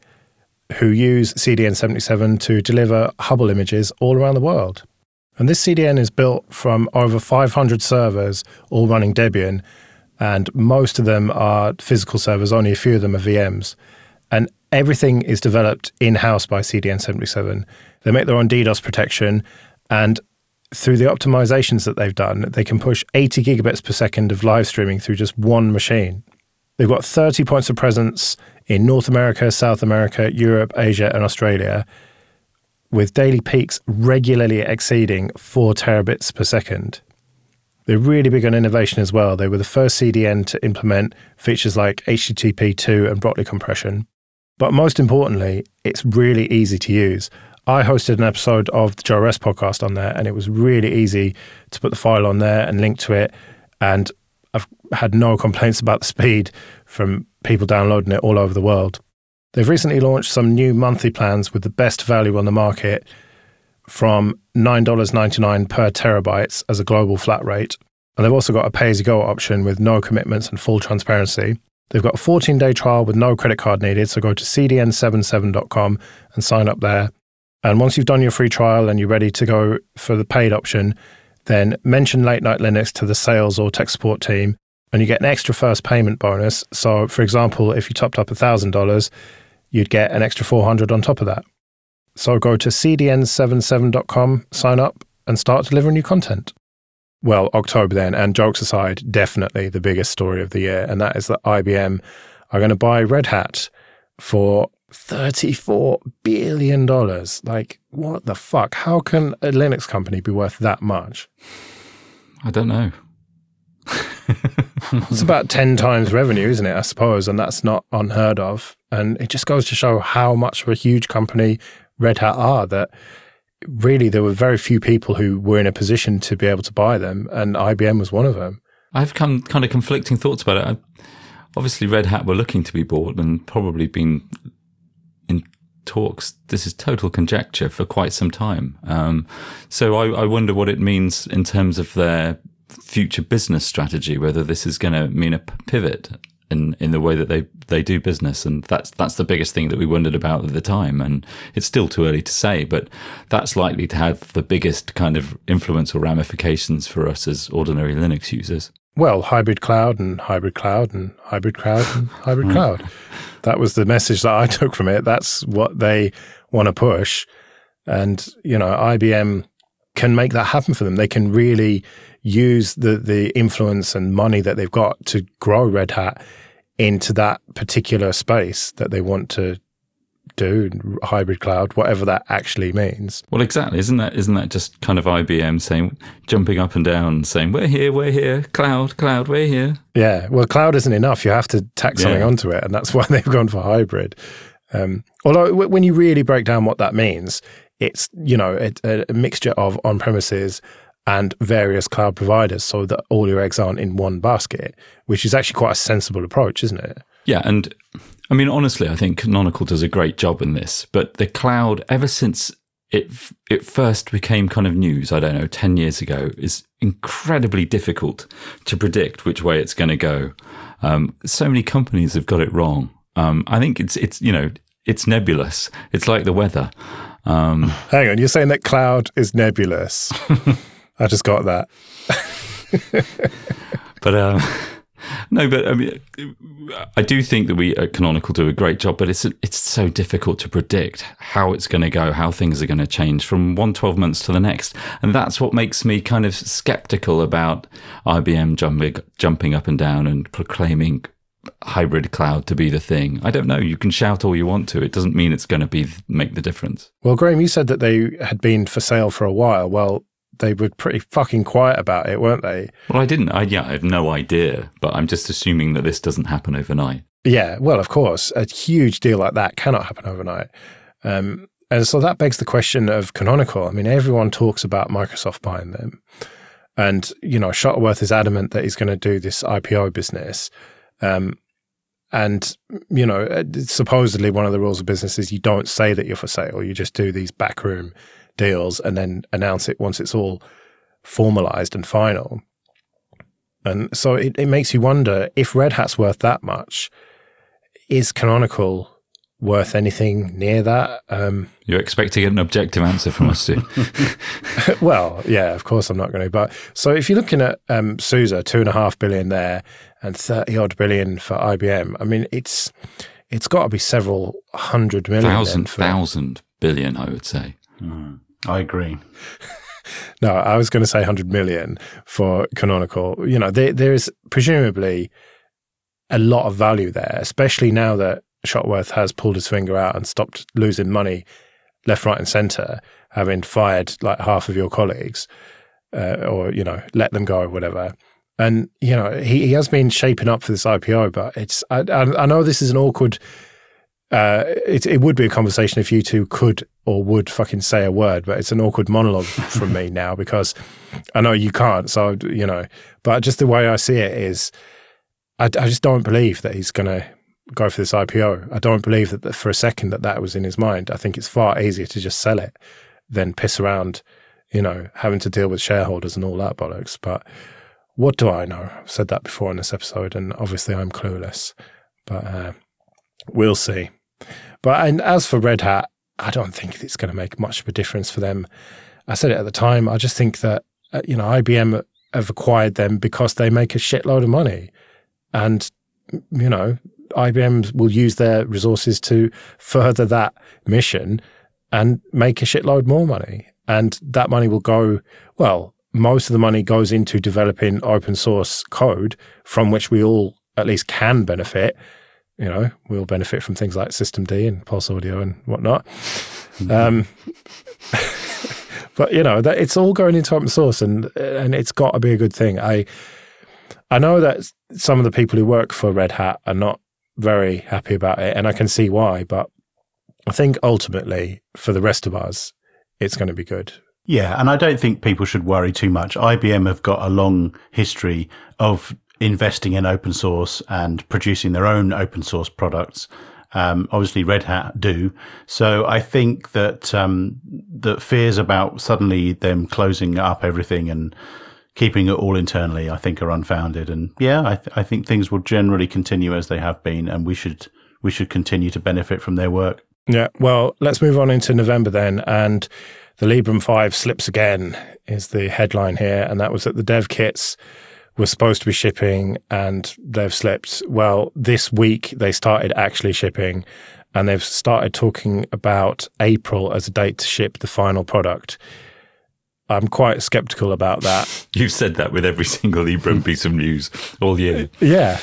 A: who use CDN 77 to deliver Hubble images all around the world. And this CDN is built from over 500 servers, all running Debian, and most of them are physical servers, only a few of them are VMs. Everything is developed in house by CDN 77. They make their own DDoS protection, and through the optimizations that they've done, they can push 80 gigabits per second of live streaming through just one machine. They've got 30 points of presence in North America, South America, Europe, Asia, and Australia, with daily peaks regularly exceeding 4 terabits per second. They're really big on innovation as well. They were the first CDN to implement features like HTTP 2 and Brotli compression. But most importantly, it's really easy to use. I hosted an episode of the Joe Rest podcast on there, and it was really easy to put the file on there and link to it. And I've had no complaints about the speed from people downloading it all over the world. They've recently launched some new monthly plans with the best value on the market from $9.99 per terabytes as a global flat rate. And they've also got a pay as you go option with no commitments and full transparency. They've got a 14 day trial with no credit card needed. So go to cdn77.com and sign up there. And once you've done your free trial and you're ready to go for the paid option, then mention Late Night Linux to the sales or tech support team and you get an extra first payment bonus. So, for example, if you topped up $1,000, you'd get an extra 400 on top of that. So go to cdn77.com, sign up, and start delivering new content. Well, October then, and jokes aside, definitely the biggest story of the year, and that is that IBM are going to buy Red Hat for $34 billion. Like, what the fuck? How can a Linux company be worth that much?
B: I don't know. *laughs*
A: it's about 10 times revenue, isn't it? I suppose. And that's not unheard of. And it just goes to show how much of a huge company Red Hat are that really there were very few people who were in a position to be able to buy them. And IBM was one of them.
B: I've come kind of conflicting thoughts about it. I, obviously, Red Hat were looking to be bought and probably been in talks. This is total conjecture for quite some time. Um, so I, I wonder what it means in terms of their future business strategy, whether this is going to mean a pivot in, in the way that they, they do business. And that's, that's the biggest thing that we wondered about at the time. And it's still too early to say, but that's likely to have the biggest kind of influence or ramifications for us as ordinary Linux users.
A: Well, hybrid cloud and hybrid cloud and hybrid cloud and *laughs* hybrid cloud. That was the message that I *laughs* took from it. That's what they want to push. And, you know, IBM can make that happen for them. They can really use the the influence and money that they've got to grow Red Hat into that particular space that they want to do hybrid cloud whatever that actually means.
B: Well exactly. Isn't that isn't that just kind of IBM saying jumping up and down saying we're here we're here cloud cloud we're here.
A: Yeah. Well cloud isn't enough. You have to tack something onto it and that's *laughs* why they've gone for hybrid. Um, although when you really break down what that means it's you know a, a mixture of on premises and various cloud providers so that all your eggs aren't in one basket, which is actually quite a sensible approach, isn't it?
B: Yeah. And I mean, honestly, I think Canonical does a great job in this, but the cloud, ever since it it first became kind of news, I don't know, 10 years ago, is incredibly difficult to predict which way it's going to go. Um, so many companies have got it wrong. Um, I think it's, it's, you know, it's nebulous. It's like the weather. Um,
A: Hang on, you're saying that cloud is nebulous. *laughs* I just got that. *laughs*
B: but um, *laughs* No, but I mean, I do think that we at Canonical do a great job, but it's it's so difficult to predict how it's going to go, how things are going to change from one 12 months to the next, and that's what makes me kind of skeptical about IBM jumping jumping up and down and proclaiming hybrid cloud to be the thing. I don't know. You can shout all you want to. It doesn't mean it's going to be make the difference.
A: Well, Graham, you said that they had been for sale for a while. Well, they were pretty fucking quiet about it, weren't they?
B: Well, I didn't. I yeah, I have no idea, but I'm just assuming that this doesn't happen overnight.
A: Yeah, well, of course, a huge deal like that cannot happen overnight. Um, and so that begs the question of Canonical. I mean, everyone talks about Microsoft buying them. And, you know, Shuttleworth is adamant that he's going to do this IPO business. Um, and, you know, uh, supposedly one of the rules of business is you don't say that you're for sale. You just do these backroom deals and then announce it once it's all formalized and final. And so it, it makes you wonder if Red Hat's worth that much, is Canonical worth anything near that? Um,
B: You're expecting an objective answer from us soon. *laughs*
A: well, yeah, of course I'm not going to. But so if you're looking at um, SUSE, two and a half billion there and 30 odd billion for IBM, I mean, it's it's got to be several hundred million.
B: Thousand, for, thousand billion, I would say.
C: Mm, I agree. *laughs*
A: no, I was going to say 100 million for Canonical. You know, there, there is presumably a lot of value there, especially now that Shuttleworth has pulled his finger out and stopped losing money left, right, and centre, having fired like half of your colleagues uh, or, you know, let them go or whatever. And, you know, he, he has been shaping up for this IPO, but it's, I, I, I know this is an awkward, uh, it, it would be a conversation if you two could or would fucking say a word, but it's an awkward monologue *laughs* from me now because I know you can't. So, you know, but just the way I see it is, I, I just don't believe that he's going to go for this IPO. I don't believe that for a second that that was in his mind. I think it's far easier to just sell it than piss around, you know, having to deal with shareholders and all that bollocks. But what do I know? I've said that before in this episode, and obviously I'm clueless. But uh, we'll see. But and as for Red Hat, I don't think it's going to make much of a difference for them. I said it at the time. I just think that uh, you know IBM have acquired them because they make a shitload of money, and you know IBM will use their resources to further that mission and make a shitload more money. And that money will go, well, most of the money goes into developing open source code from which we all at least can benefit. You know, we'll benefit from things like systemd and PulseAudio and whatnot. Mm-hmm. Um, *laughs* but you know, that it's all going into open source, and and it's got to be a good thing. I I know that some of the people who work for Red Hat are not very happy about it, and I can see why. But I think ultimately, for the rest of us, it's going to be good.
C: Yeah, and I don't think people should worry too much. IBM have got a long history of investing in open source and producing their own open source products. Um, obviously, Red Hat do. So I think that um, that fears about suddenly them closing up everything and keeping it all internally, I think, are unfounded. And yeah, I, th- I think things will generally continue as they have been, and we should we should continue to benefit from their work.
A: Yeah. Well, let's move on into November then, and the Librem Five slips again is the headline here, and that was at the dev kits were supposed to be shipping and they've slipped. Well, this week they started actually shipping and they've started talking about April as a date to ship the final product. I'm quite skeptical about that. *laughs*
B: You've said that with every single Librem *laughs* piece of news all year.
A: Yeah.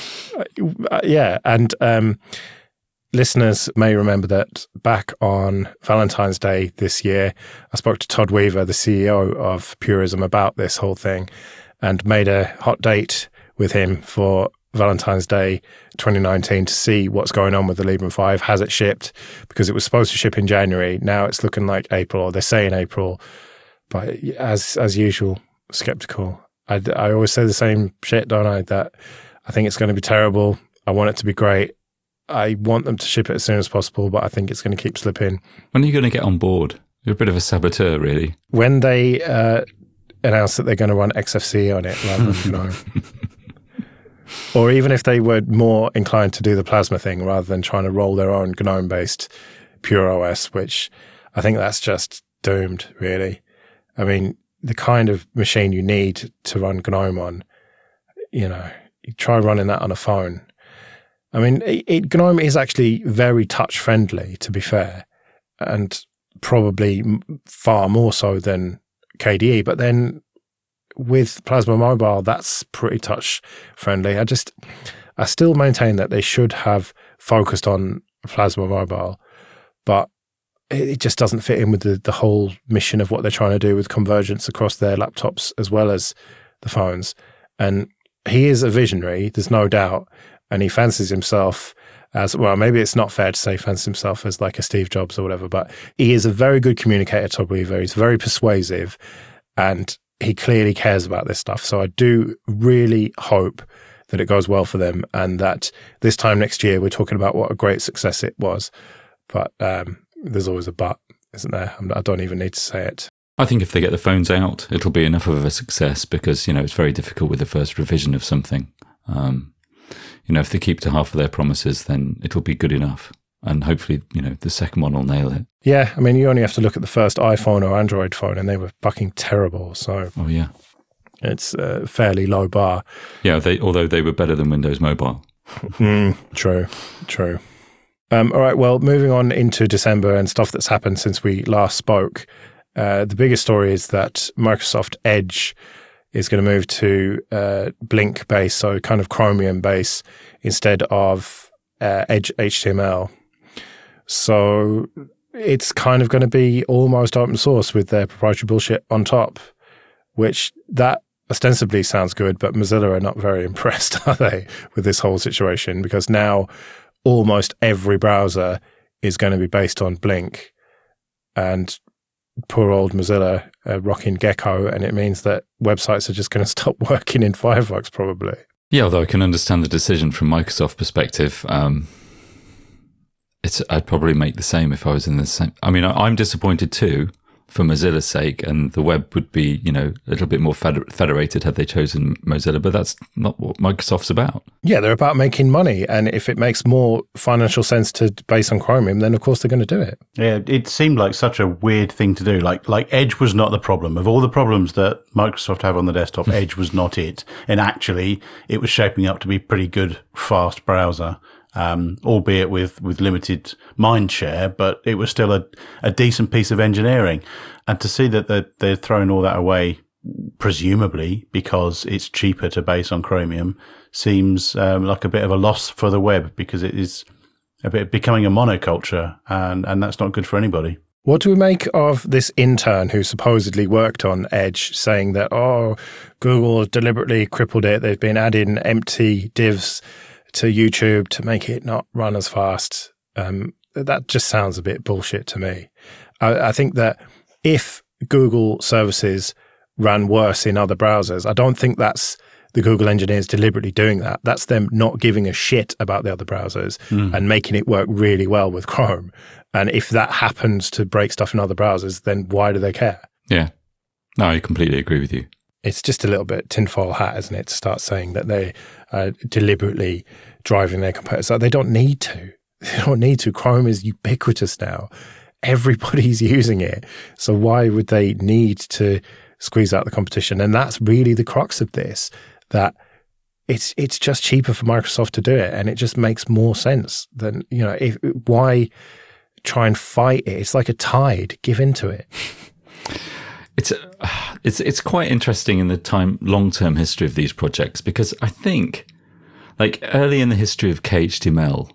A: Uh, yeah. And um, listeners may remember that back on Valentine's Day this year, I spoke to Todd Weaver, the CEO of Purism, about this whole thing and made a hot date with him for Valentine's Day 2019 to see what's going on with the Librem 5. Has it shipped? Because it was supposed to ship in January. Now it's looking like April, or they're saying April. But as as usual, skeptical. I, I always say the same shit, don't I? That I think it's going to be terrible. I want it to be great. I want them to ship it as soon as possible, but I think it's going to keep slipping.
B: When are you going to get on board? You're a bit of a saboteur, really.
A: When they uh, announce that they're going to run XFCE on it rather than *laughs* GNOME. or even if they were more inclined to do the Plasma thing rather than trying to roll their own GNOME based Pure OS, which I think that's just doomed, really. I mean, the kind of machine you need to run GNOME on, you know, You try running that on a phone. I mean, it, it, GNOME is actually very touch friendly, to be fair, and probably far more so than KDE. But then with Plasma Mobile, that's pretty touch friendly. I just, I still maintain that they should have focused on Plasma Mobile, but it just doesn't fit in with the, the whole mission of what they're trying to do with convergence across their laptops as well as the phones. And he is a visionary, there's no doubt, and he fancies himself as well. Maybe it's not fair to say fancies himself as like a Steve Jobs or whatever, but he is a very good communicator, Todd Weaver. He's very persuasive, and he clearly cares about this stuff. So I do really hope that it goes well for them and that this time next year we're talking about what a great success it was. But um, there's always a but, isn't there? I don't even need to say it.
B: I think if they get the phones out, it'll be enough of a success because you know it's very difficult with the first revision of something. Um, you know, if they keep to half of their promises, then it'll be good enough, and hopefully, you know, the second one will nail it.
A: Yeah, I mean, you only have to look at the first iPhone or Android phone, and they were fucking terrible. So,
B: oh yeah,
A: it's a fairly low bar.
B: Yeah, they although they were better than Windows Mobile.
A: mm, true, true. Um, all right, well, moving on into December and stuff that's happened since we last spoke. Uh, the biggest story is that Microsoft Edge is going to move to uh, Blink base, so kind of Chromium base instead of uh, Edge HTML. So it's kind of going to be almost open source with their proprietary bullshit on top, which that ostensibly sounds good, but Mozilla are not very *laughs* impressed, are they, with this whole situation? Because now almost every browser is going to be based on Blink. And poor old Mozilla uh, rocking Gecko, and it means that websites are just going *laughs* to stop working in Firefox probably.
B: Yeah, although I can understand the decision from Microsoft perspective. Um, it's I'd probably make the same if I was in the same. I mean, I'm disappointed too for Mozilla's sake, and the web would be, you know, a little bit more feder- federated had they chosen Mozilla, but that's not what Microsoft's about.
A: Yeah, they're about making money, and if it makes more financial sense to base on Chromium, then of course they're going to do it.
C: Yeah, it seemed like such a weird thing to do. Like, like Edge was not the problem of all the problems that Microsoft have on the desktop. *laughs* Edge was not it, and actually, it was shaping up to be pretty good, fast browser um, albeit with, with limited mind share, but it was still a, a decent piece of engineering. And to see that they're, they're throwing all that away, presumably because it's cheaper to base on Chromium, seems um, like a bit of a loss for the web because it is a bit becoming a monoculture, and, and that's not good for anybody.
A: What do we make of this intern who supposedly worked on Edge saying that, oh, Google deliberately crippled it? They've been adding empty divs to YouTube to make it not run as fast. Um, that just sounds a bit bullshit to me. I, I think that if Google services ran worse in other browsers, I don't think that's the Google engineers deliberately doing that. That's them not giving a shit about the other browsers mm. and making it work really well with Chrome. And if that happens to break stuff in other browsers, then why do they care?
B: Yeah. No, I completely agree with you
A: it's just a little bit tinfoil hat, isn't it, to start saying that they are deliberately driving their competitors. Out. They don't need to. *laughs* They don't need to. Chrome is ubiquitous now. Everybody's *laughs* using it. So why would they need to squeeze out the competition? And that's really the crux of this, that it's it's just cheaper for Microsoft to do it and it just makes more sense than, you know, if why try and fight it? It's like a tide. Give into it. *laughs*
B: It's it's it's quite interesting in the time long term history of these projects because I think, like early in the history of KHTML,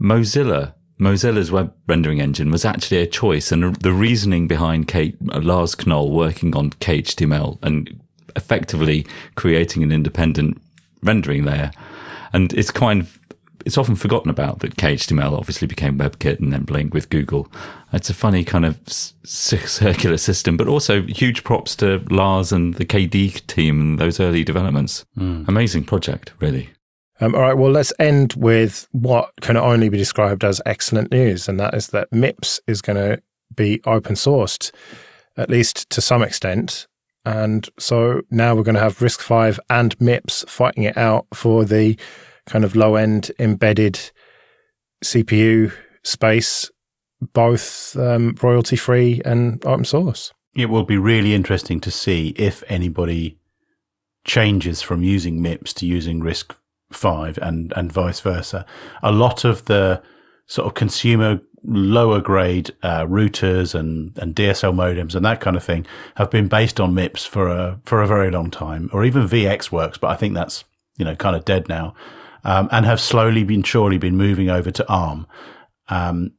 B: Mozilla Mozilla's web rendering engine was actually a choice, and the reasoning behind Kate, Lars Knoll working on KHTML and effectively creating an independent rendering layer, and it's kind of it's often forgotten about that KHTML obviously became WebKit and then Blink with Google. It's a funny kind of circular system, but also huge props to Lars and the KDE team and those early developments. Mm. Amazing project, really.
A: Um, all right, well, let's end with what can only be described as excellent news, and that is that MIPS is going to be open sourced, at least to some extent. And so now we're going to have RISC-V and MIPS fighting it out for the kind of low end embedded CPU space, both um, royalty free and open source.
C: It will be really interesting to see if anybody changes from using MIPS to using RISC five and and vice versa. A lot of the sort of consumer lower grade uh, routers and, and DSL modems and that kind of thing have been based on MIPS for a for a very long time, or even VxWorks, but I think that's you know kind of dead now, um, and have slowly been surely been moving over to ARM. Um,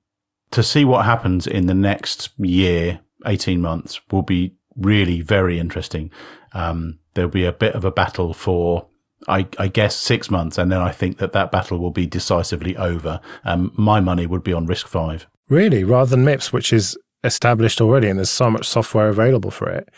C: to see what happens in the next year, eighteen months, will be really very interesting. Um, there'll be a bit of a battle for I, I, guess six months, and then I think that that battle will be decisively over. Um, my money would be on RISC-V.
A: Really, rather than MIPS, which is established already, and there's so much software available for it.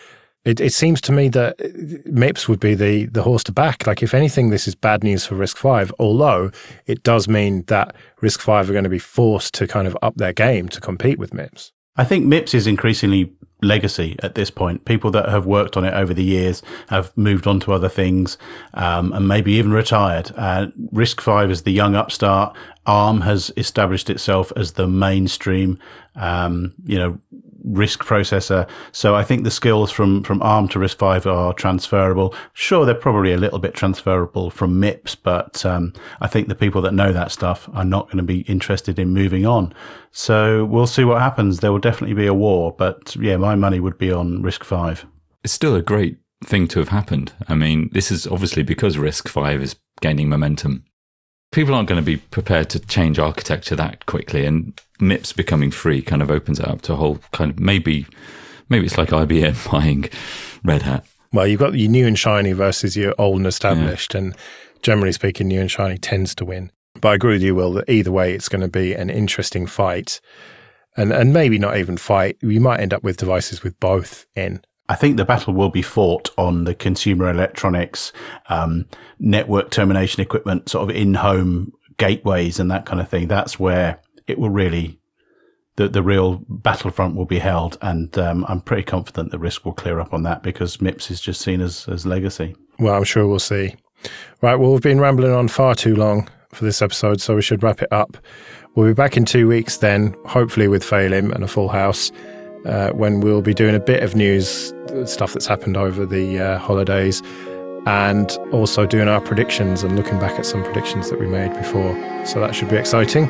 A: It, it seems to me that MIPS would be the the horse to back. Like, if anything, this is bad news for RISC-V, Although it does mean that RISC-V are going to be forced to kind of up their game to compete with MIPS.
C: I think MIPS is increasingly legacy at this point. People that have worked on it over the years have moved on to other things um, and maybe even retired. Uh, RISC-V is the young upstart. ARM has established itself as the mainstream, um, you know, RISC processor. So I think the skills from, from ARM to RISC-V are transferable. Sure, they're probably a little bit transferable from MIPS, but um, I think the people that know that stuff are not going to be interested in moving on. So we'll see what happens. There will definitely be a war, but yeah, my money would be on RISC-V.
B: It's still a great thing to have happened. I mean, this is obviously because RISC-V is gaining momentum people aren't going to be prepared to change architecture that quickly. And MIPS becoming free kind of opens it up to a whole kind of maybe, maybe it's like IBM *laughs* buying Red Hat.
A: Well, you've got your new and shiny versus your old and established, yeah. and generally speaking, new and shiny tends to win. But I agree with you, Will, that either way, it's going to be an interesting fight, and and maybe not even fight. You might end up with devices with both in.
C: I think the battle will be fought on the consumer electronics, um, network termination equipment, sort of in home gateways and that kind of thing. That's where it will really, the, the real battlefront will be held. And um, I'm pretty confident the risk will clear up on that because MIPS is just seen as, as legacy.
A: Well, I'm sure we'll see. Right. Well, we've been rambling on far too long for this episode, so we should wrap it up. We'll be back in two weeks then, hopefully with Phelim and a full house uh, when we'll be doing a bit of news, stuff that's happened over the uh, holidays, and also doing our predictions and looking back at some predictions that we made before. So that should be exciting.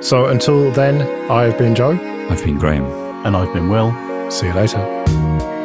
A: So until then, I've been Joe.
B: I've been Graham.
C: And I've been Will.
A: See you later.